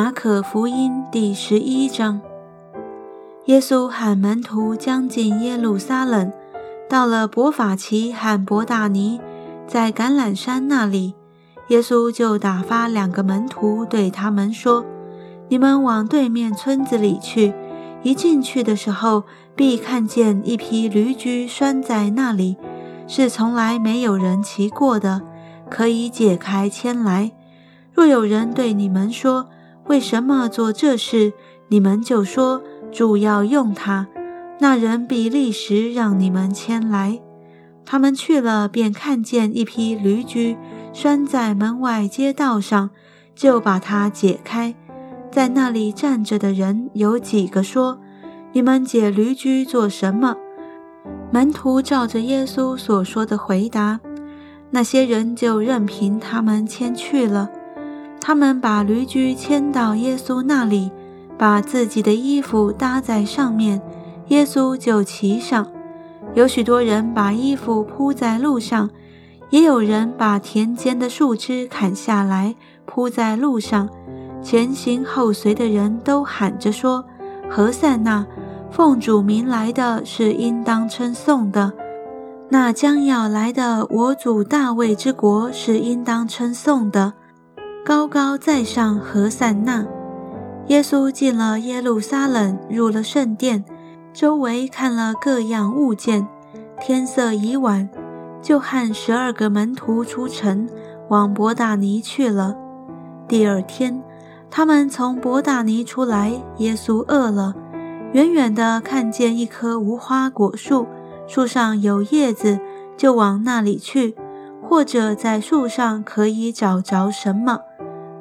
马可福音第十一章，耶稣喊门徒将近耶路撒冷，到了伯法奇和伯大尼，在橄榄山那里，耶稣就打发两个门徒对他们说：“你们往对面村子里去，一进去的时候，必看见一匹驴驹拴在那里，是从来没有人骑过的，可以解开牵来。若有人对你们说，为什么做这事？你们就说主要用他。那人比利时让你们牵来。他们去了，便看见一匹驴驹拴在门外街道上，就把它解开。在那里站着的人有几个说：“你们解驴驹做什么？”门徒照着耶稣所说的回答，那些人就任凭他们牵去了。他们把驴驹牵到耶稣那里，把自己的衣服搭在上面，耶稣就骑上。有许多人把衣服铺在路上，也有人把田间的树枝砍下来铺在路上。前行后随的人都喊着说：“何塞那，奉主名来的是应当称颂的；那将要来的我主大卫之国是应当称颂的。”高高在上，何塞那！耶稣进了耶路撒冷，入了圣殿，周围看了各样物件。天色已晚，就和十二个门徒出城，往伯大尼去了。第二天，他们从伯大尼出来，耶稣饿了，远远地看见一棵无花果树，树上有叶子，就往那里去，或者在树上可以找着什么。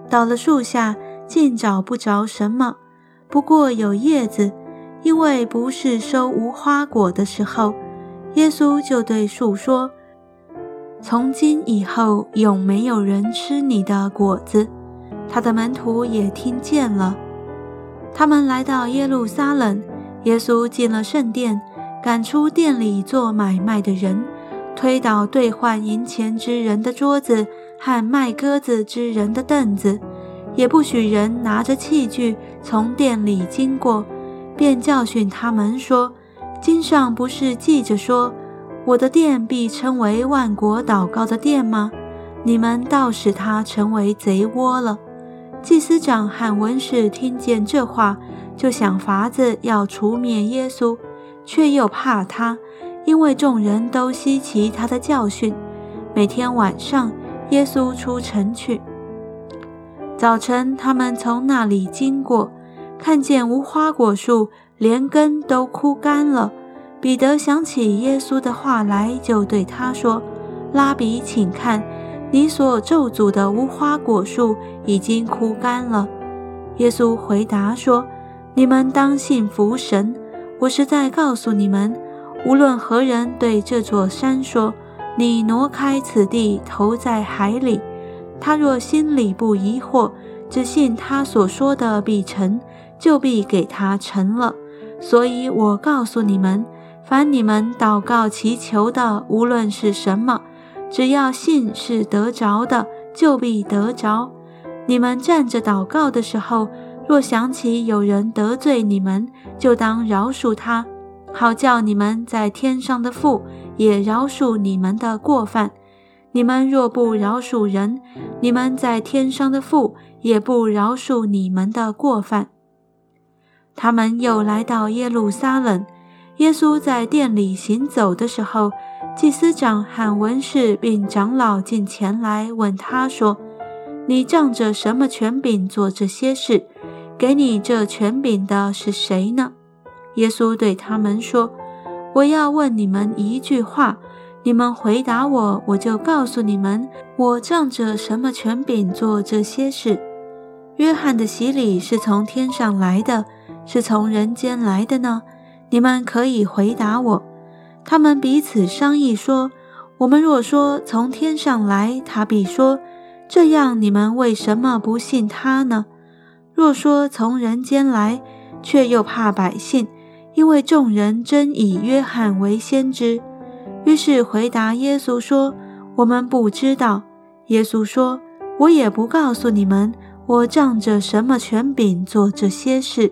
到了树下，竟找不着什么，不过有叶子，因为不是收无花果的时候。耶稣就对树说：“从今以后，永没有人吃你的果子。”他的门徒也听见了。他们来到耶路撒冷，耶稣进了圣殿，赶出店里做买卖的人，推倒兑换银钱之人的桌子。和卖鸽子之人的凳子，也不许人拿着器具从店里经过，便教训他们说：“经上不是记着说，我的殿必称为万国祷告的殿吗？你们倒使它成为贼窝了。”祭司长和文士听见这话，就想法子要除灭耶稣，却又怕他，因为众人都稀奇他的教训。每天晚上。耶稣出城去。早晨，他们从那里经过，看见无花果树连根都枯干了。彼得想起耶稣的话来，就对他说：“拉比，请看，你所咒诅的无花果树已经枯干了。”耶稣回答说：“你们当信服神。我是在告诉你们，无论何人对这座山说，你挪开此地，投在海里。他若心里不疑惑，只信他所说的必成，就必给他成了。所以我告诉你们，凡你们祷告祈求的，无论是什么，只要信是得着的，就必得着。你们站着祷告的时候，若想起有人得罪你们，就当饶恕他。好叫你们在天上的父也饶恕你们的过犯。你们若不饶恕人，你们在天上的父也不饶恕你们的过犯。他们又来到耶路撒冷，耶稣在店里行走的时候，祭司长喊文士并长老进前来问他说：“你仗着什么权柄做这些事？给你这权柄的是谁呢？”耶稣对他们说：“我要问你们一句话，你们回答我，我就告诉你们，我仗着什么权柄做这些事。约翰的洗礼是从天上来的，是从人间来的呢？你们可以回答我。”他们彼此商议说：“我们若说从天上来，他必说：这样你们为什么不信他呢？若说从人间来，却又怕百姓。”因为众人真以约翰为先知，于是回答耶稣说：“我们不知道。”耶稣说：“我也不告诉你们，我仗着什么权柄做这些事？